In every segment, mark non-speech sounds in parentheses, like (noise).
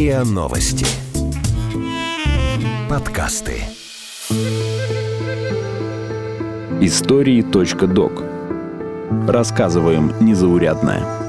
РИА Новости. Подкасты. Истории.док. Рассказываем незаурядное.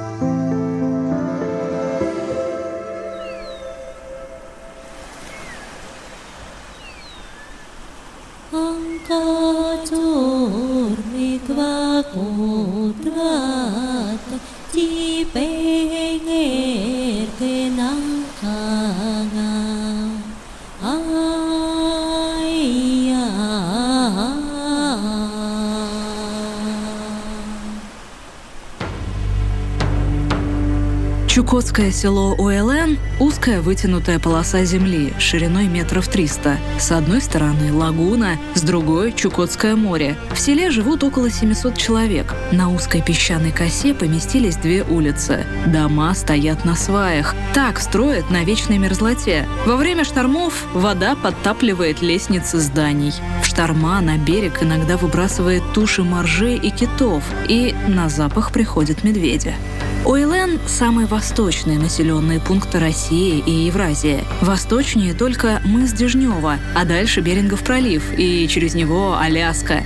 Чукотское село УЛН – узкая вытянутая полоса земли шириной метров 300. С одной стороны – лагуна, с другой – Чукотское море. В селе живут около 700 человек. На узкой песчаной косе поместились две улицы. Дома стоят на сваях. Так строят на вечной мерзлоте. Во время штормов вода подтапливает лестницы зданий. В шторма на берег иногда выбрасывает туши моржей и китов, и на запах приходят медведи. Ойлен – самый восточный населенный пункт России и Евразии. Восточнее только мыс Дежнева, а дальше Берингов пролив и через него Аляска.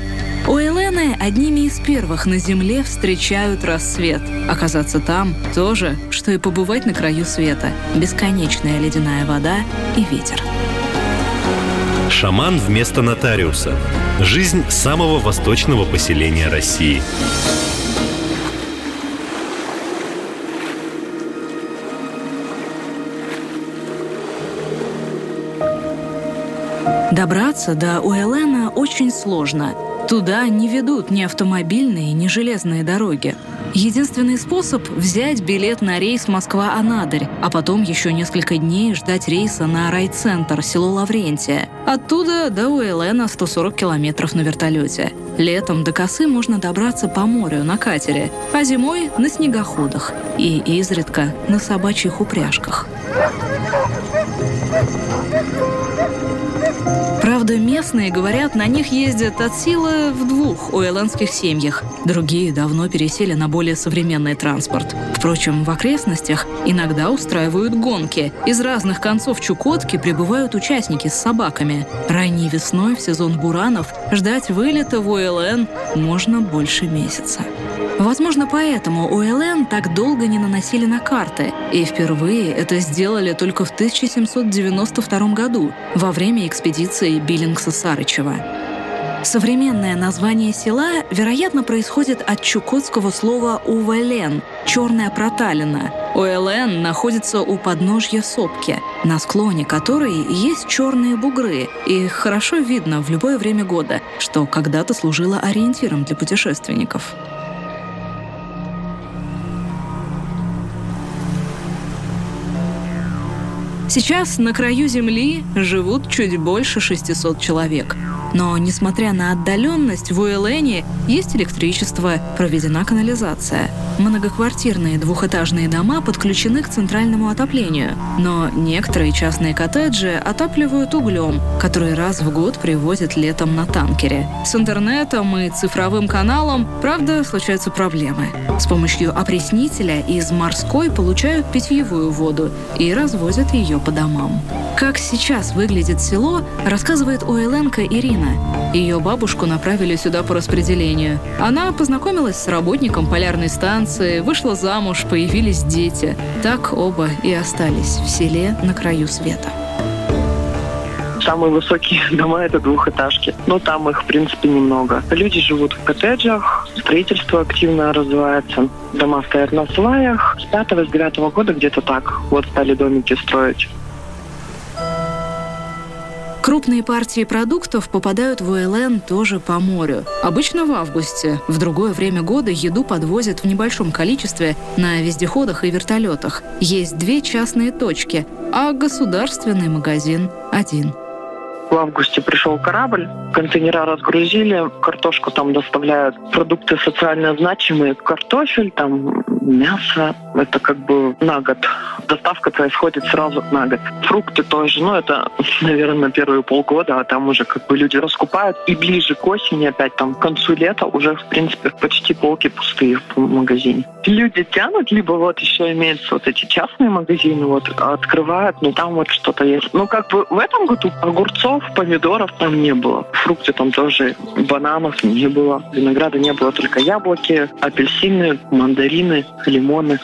Уэлены одними из первых на Земле встречают рассвет. Оказаться там – тоже, что и побывать на краю света. Бесконечная ледяная вода и ветер. Шаман вместо нотариуса. Жизнь самого восточного поселения России. Добраться до Уэлена очень сложно. Туда не ведут ни автомобильные, ни железные дороги. Единственный способ — взять билет на рейс Москва-Анадырь, а потом еще несколько дней ждать рейса на райцентр, село Лаврентия. Оттуда до Уэлена 140 километров на вертолете. Летом до Косы можно добраться по морю на катере, а зимой — на снегоходах и изредка на собачьих упряжках. Правда, местные, говорят, на них ездят от силы в двух уэлландских семьях. Другие давно пересели на более современный транспорт. Впрочем, в окрестностях иногда устраивают гонки. Из разных концов Чукотки прибывают участники с собаками. Ранней весной в сезон буранов ждать вылета в УЛН можно больше месяца. Возможно, поэтому УЛН так долго не наносили на карты, и впервые это сделали только в 1792 году, во время экспедиции Биллингса-Сарычева. Современное название села, вероятно, происходит от чукотского слова «увелен» — «черная проталина». УЛН находится у подножья сопки, на склоне которой есть черные бугры, и хорошо видно в любое время года, что когда-то служило ориентиром для путешественников. Сейчас на краю Земли живут чуть больше 600 человек. Но, несмотря на отдаленность, в Уэлене есть электричество, проведена канализация. Многоквартирные двухэтажные дома подключены к центральному отоплению. Но некоторые частные коттеджи отапливают углем, который раз в год привозят летом на танкере. С интернетом и цифровым каналом, правда, случаются проблемы. С помощью опреснителя из морской получают питьевую воду и развозят ее по домам. Как сейчас выглядит село, рассказывает Уэленка Ирина. Ее бабушку направили сюда по распределению. Она познакомилась с работником полярной станции, вышла замуж, появились дети. Так оба и остались в селе на краю света самые высокие (laughs) дома это двухэтажки. Но там их, в принципе, немного. Люди живут в коттеджах, строительство активно развивается. Дома стоят на сваях. С пятого, с девятого года где-то так вот стали домики строить. Крупные партии продуктов попадают в УЛН тоже по морю. Обычно в августе. В другое время года еду подвозят в небольшом количестве на вездеходах и вертолетах. Есть две частные точки, а государственный магазин один. В августе пришел корабль, контейнера разгрузили, картошку там доставляют, продукты социально значимые, картофель, там мясо, это как бы на год. Доставка происходит сразу на год. Фрукты тоже, ну это, (laughs) наверное, первые полгода, а там уже как бы люди раскупают. И ближе к осени, опять там к концу лета, уже, в принципе, почти полки пустые в магазине. Люди тянут, либо вот еще имеются вот эти частные магазины, вот открывают, ну там вот что-то есть. Ну как бы в этом году огурцов, помидоров там не было. Фрукты там тоже, бананов не было. Винограда не было, только яблоки, апельсины, мандарины, лимоны.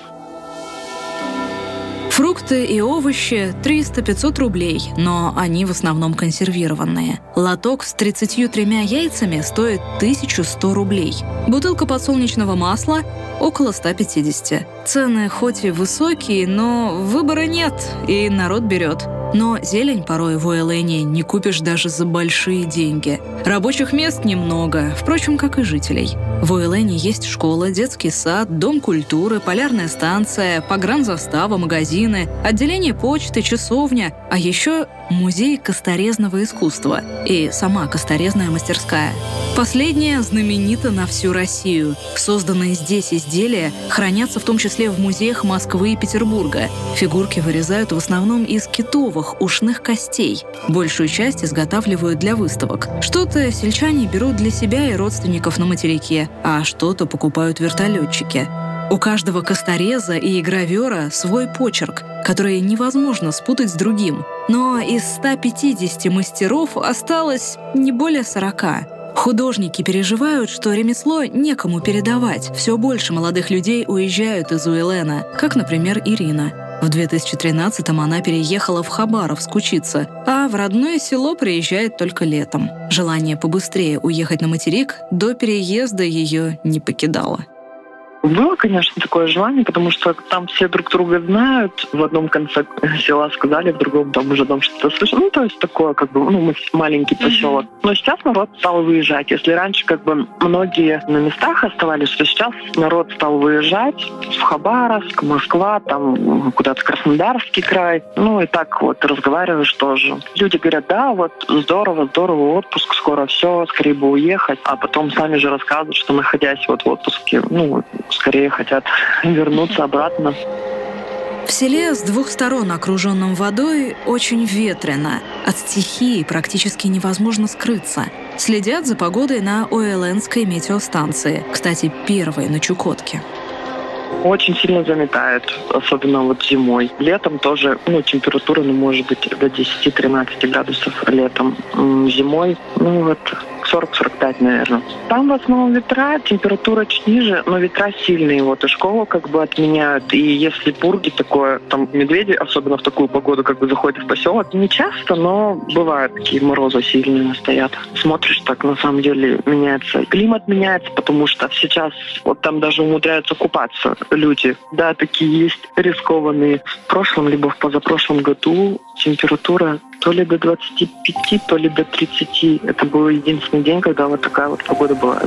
Фрукты и овощи 300-500 рублей, но они в основном консервированные. Лоток с 33 яйцами стоит 1100 рублей. Бутылка подсолнечного масла – около 150. Цены хоть и высокие, но выбора нет, и народ берет. Но зелень порой в Уэлэне не купишь даже за большие деньги. Рабочих мест немного, впрочем, как и жителей. В Уэлэне есть школа, детский сад, дом культуры, полярная станция, погранзастава, магазины, отделение почты, часовня, а еще музей косторезного искусства и сама косторезная мастерская. Последняя знаменита на всю Россию. Созданные здесь изделия хранятся в том числе в музеях Москвы и Петербурга. Фигурки вырезают в основном из китовых ушных костей. Большую часть изготавливают для выставок. Что-то сельчане берут для себя и родственников на материке, а что-то покупают вертолетчики. У каждого костореза и гравера свой почерк, который невозможно спутать с другим. Но из 150 мастеров осталось не более 40. Художники переживают, что ремесло некому передавать. Все больше молодых людей уезжают из Уэлена, как, например, Ирина. В 2013-м она переехала в Хабаровск учиться, а в родное село приезжает только летом. Желание побыстрее уехать на материк до переезда ее не покидало. Было, конечно, такое желание, потому что там все друг друга знают. В одном конце (laughs) села сказали, в другом там уже там что-то слышно. Ну, то есть такое, как бы, ну, маленький поселок. Но сейчас народ стал выезжать. Если раньше, как бы, многие на местах оставались, то сейчас народ стал выезжать в Хабаровск, Москва, там куда-то Краснодарский край. Ну, и так вот разговариваешь тоже. Люди говорят, да, вот здорово, здорово, отпуск, скоро все, скорее бы уехать. А потом сами же рассказывают, что находясь вот в отпуске, ну, скорее хотят вернуться обратно. В селе с двух сторон, окруженном водой, очень ветрено. От стихии практически невозможно скрыться. Следят за погодой на Уэлэнской метеостанции, кстати, первой на Чукотке. Очень сильно заметает, особенно вот зимой. Летом тоже, ну, температура, ну, может быть, до 10-13 градусов летом. Зимой, ну, вот 40-45, наверное. Там в основном ветра, температура чуть ниже, но ветра сильные. Вот и школу как бы отменяют. И если бурги такое, там медведи, особенно в такую погоду, как бы заходят в поселок, не часто, но бывают такие морозы сильные стоят. Смотришь, так на самом деле меняется. Климат меняется, потому что сейчас вот там даже умудряются купаться люди. Да, такие есть рискованные. В прошлом либо в позапрошлом году температура то ли до 25, то ли до 30. Это был единственный день, когда вот такая вот погода была.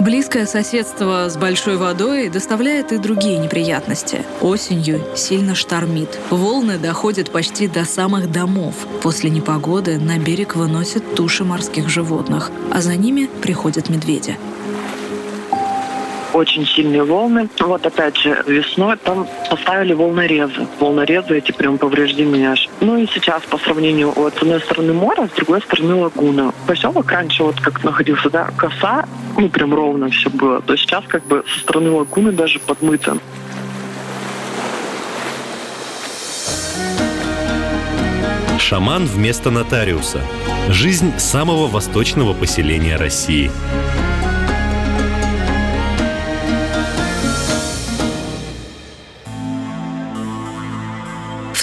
Близкое соседство с большой водой доставляет и другие неприятности. Осенью сильно штормит. Волны доходят почти до самых домов. После непогоды на берег выносят туши морских животных, а за ними приходят медведи очень сильные волны. Вот опять же весной там поставили волнорезы. Волнорезы эти прям повреждены аж. Ну и сейчас по сравнению вот с одной стороны моря, с другой стороны лагуна. Поселок раньше вот как находился, да, коса, ну прям ровно все было. То сейчас как бы со стороны лагуны даже подмыто. Шаман вместо нотариуса. Жизнь самого восточного поселения России.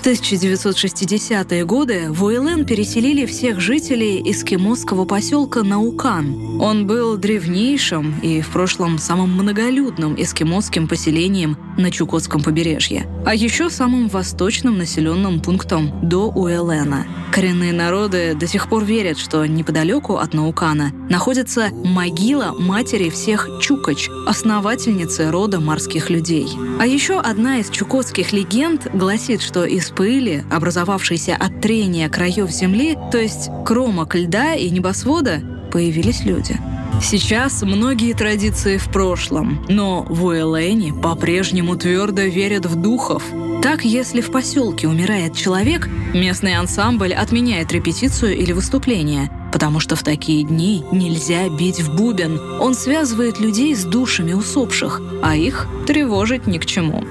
1960-е годы в Уэлэн переселили всех жителей эскимосского поселка Наукан. Он был древнейшим и в прошлом самым многолюдным эскимосским поселением на Чукотском побережье, а еще самым восточным населенным пунктом до Уэлэна. Коренные народы до сих пор верят, что неподалеку от Наукана находится могила матери всех Чукач, основательницы рода морских людей. А еще одна из чукотских легенд гласит, что из Из пыли, образовавшейся от трения краев земли, то есть кромок льда и небосвода, появились люди. Сейчас многие традиции в прошлом, но в Уэлэне по-прежнему твердо верят в духов. Так, если в поселке умирает человек, местный ансамбль отменяет репетицию или выступление, потому что в такие дни нельзя бить в бубен. Он связывает людей с душами усопших, а их тревожить ни к чему.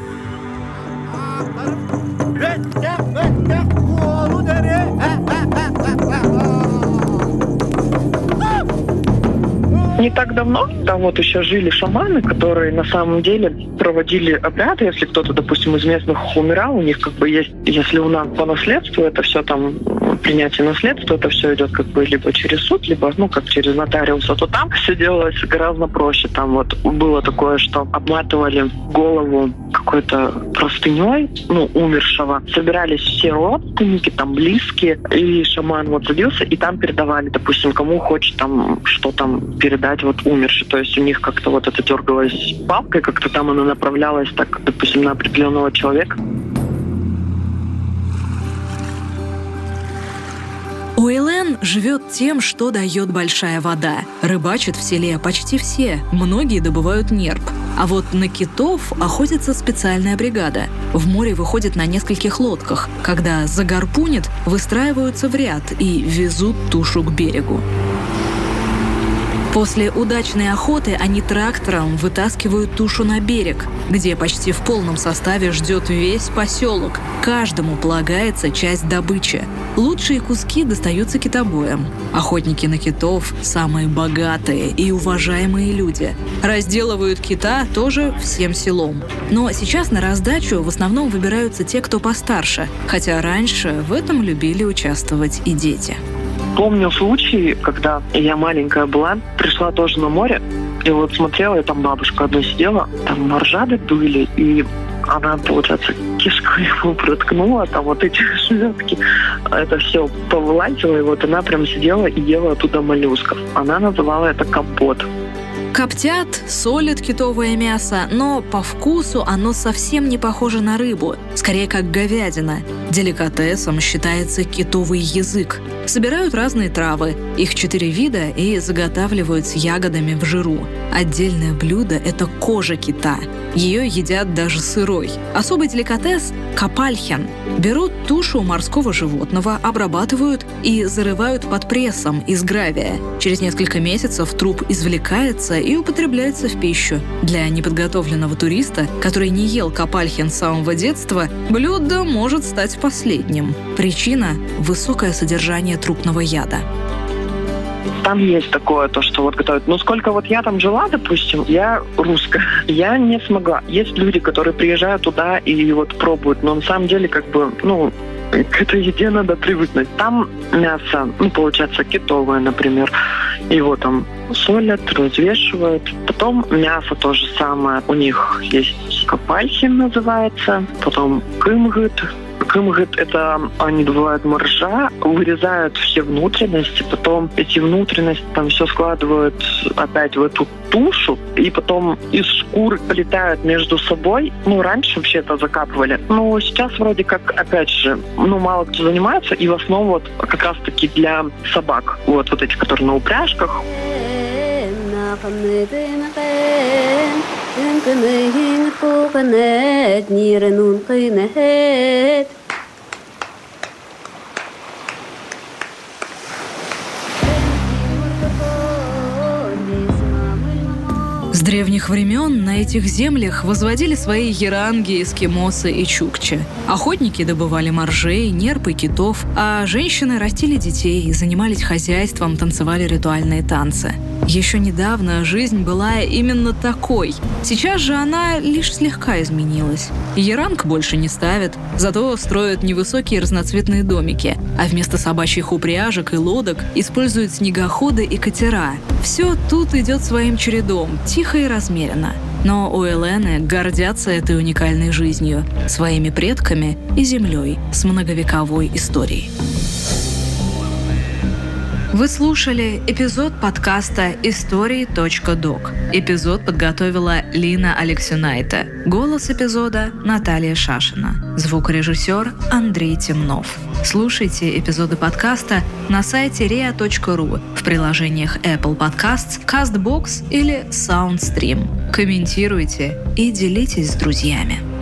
Ben, ben, ben, ben, bu oğlu nereye? He, he. Не так давно там вот еще жили шаманы, которые на самом деле проводили обряды. Если кто-то, допустим, из местных умирал, у них как бы есть, если у нас по наследству, это все там принятие наследства, это все идет как бы либо через суд, либо, ну, как через нотариуса, то там все делалось гораздо проще. Там вот было такое, что обматывали голову какой-то простыней, ну, умершего. Собирались все родственники, там, близкие, и шаман вот садился, и там передавали, допустим, кому хочет там, что там передать вот умерший. То есть у них как-то вот это дергалось палкой, как-то там она направлялась так, допустим, на определенного человека. Уэйлен живет тем, что дает большая вода. Рыбачат в селе почти все, многие добывают нерп. А вот на китов охотится специальная бригада. В море выходит на нескольких лодках. Когда загарпунит, выстраиваются в ряд и везут тушу к берегу. После удачной охоты они трактором вытаскивают тушу на берег, где почти в полном составе ждет весь поселок. Каждому полагается часть добычи. Лучшие куски достаются китобоям. Охотники на китов – самые богатые и уважаемые люди. Разделывают кита тоже всем селом. Но сейчас на раздачу в основном выбираются те, кто постарше, хотя раньше в этом любили участвовать и дети. Помню случай, когда я маленькая была, пришла тоже на море, и вот смотрела, и там бабушка одна сидела, там моржады были, и она, получается, кишку (laughs) ему проткнула, там вот эти (laughs) шметки, это все повылазило, и вот она прям сидела и ела оттуда моллюсков. Она называла это компот. Коптят, солят китовое мясо, но по вкусу оно совсем не похоже на рыбу, скорее как говядина. Деликатесом считается китовый язык. Собирают разные травы, их четыре вида и заготавливают с ягодами в жиру. Отдельное блюдо – это кожа кита. Ее едят даже сырой. Особый деликатес – капальхен. Берут тушу морского животного, обрабатывают и зарывают под прессом из гравия. Через несколько месяцев труп извлекается и употребляется в пищу. Для неподготовленного туриста, который не ел капальхен с самого детства, блюдо может стать последним. Причина – высокое содержание трупного яда там есть такое, то, что вот готовят. Но сколько вот я там жила, допустим, я русская, (laughs) я не смогла. Есть люди, которые приезжают туда и вот пробуют, но на самом деле как бы, ну, (laughs) к этой еде надо привыкнуть. Там мясо, ну, получается, китовое, например. Его там солят, развешивают. Потом мясо то же самое. У них есть капальхин называется, потом кымгыт, Крым, говорит, это они добывают моржа, вырезают все внутренности, потом эти внутренности там все складывают опять в эту тушу, и потом из шкур полетают между собой. Ну, раньше вообще это закапывали. Но сейчас вроде как, опять же, ну, мало кто занимается, и в основном вот как раз-таки для собак. Вот, вот эти, которые на упряжках. Древних времен на этих землях возводили свои яранги, эскимосы и чукчи. Охотники добывали моржей, нерп и китов, а женщины растили детей, занимались хозяйством, танцевали ритуальные танцы. Еще недавно жизнь была именно такой. Сейчас же она лишь слегка изменилась. Яранг больше не ставят, зато строят невысокие разноцветные домики, а вместо собачьих упряжек и лодок используют снегоходы и катера. Все тут идет своим чередом, тихо и размеренно. Но у Элены гордятся этой уникальной жизнью, своими предками и землей с многовековой историей. Вы слушали эпизод подкаста «Истории.док». Эпизод подготовила Лина Алексюнайте. Голос эпизода – Наталья Шашина. Звукорежиссер – Андрей Темнов. Слушайте эпизоды подкаста на сайте ria.ru в приложениях Apple Podcasts, CastBox или SoundStream. Комментируйте и делитесь с друзьями.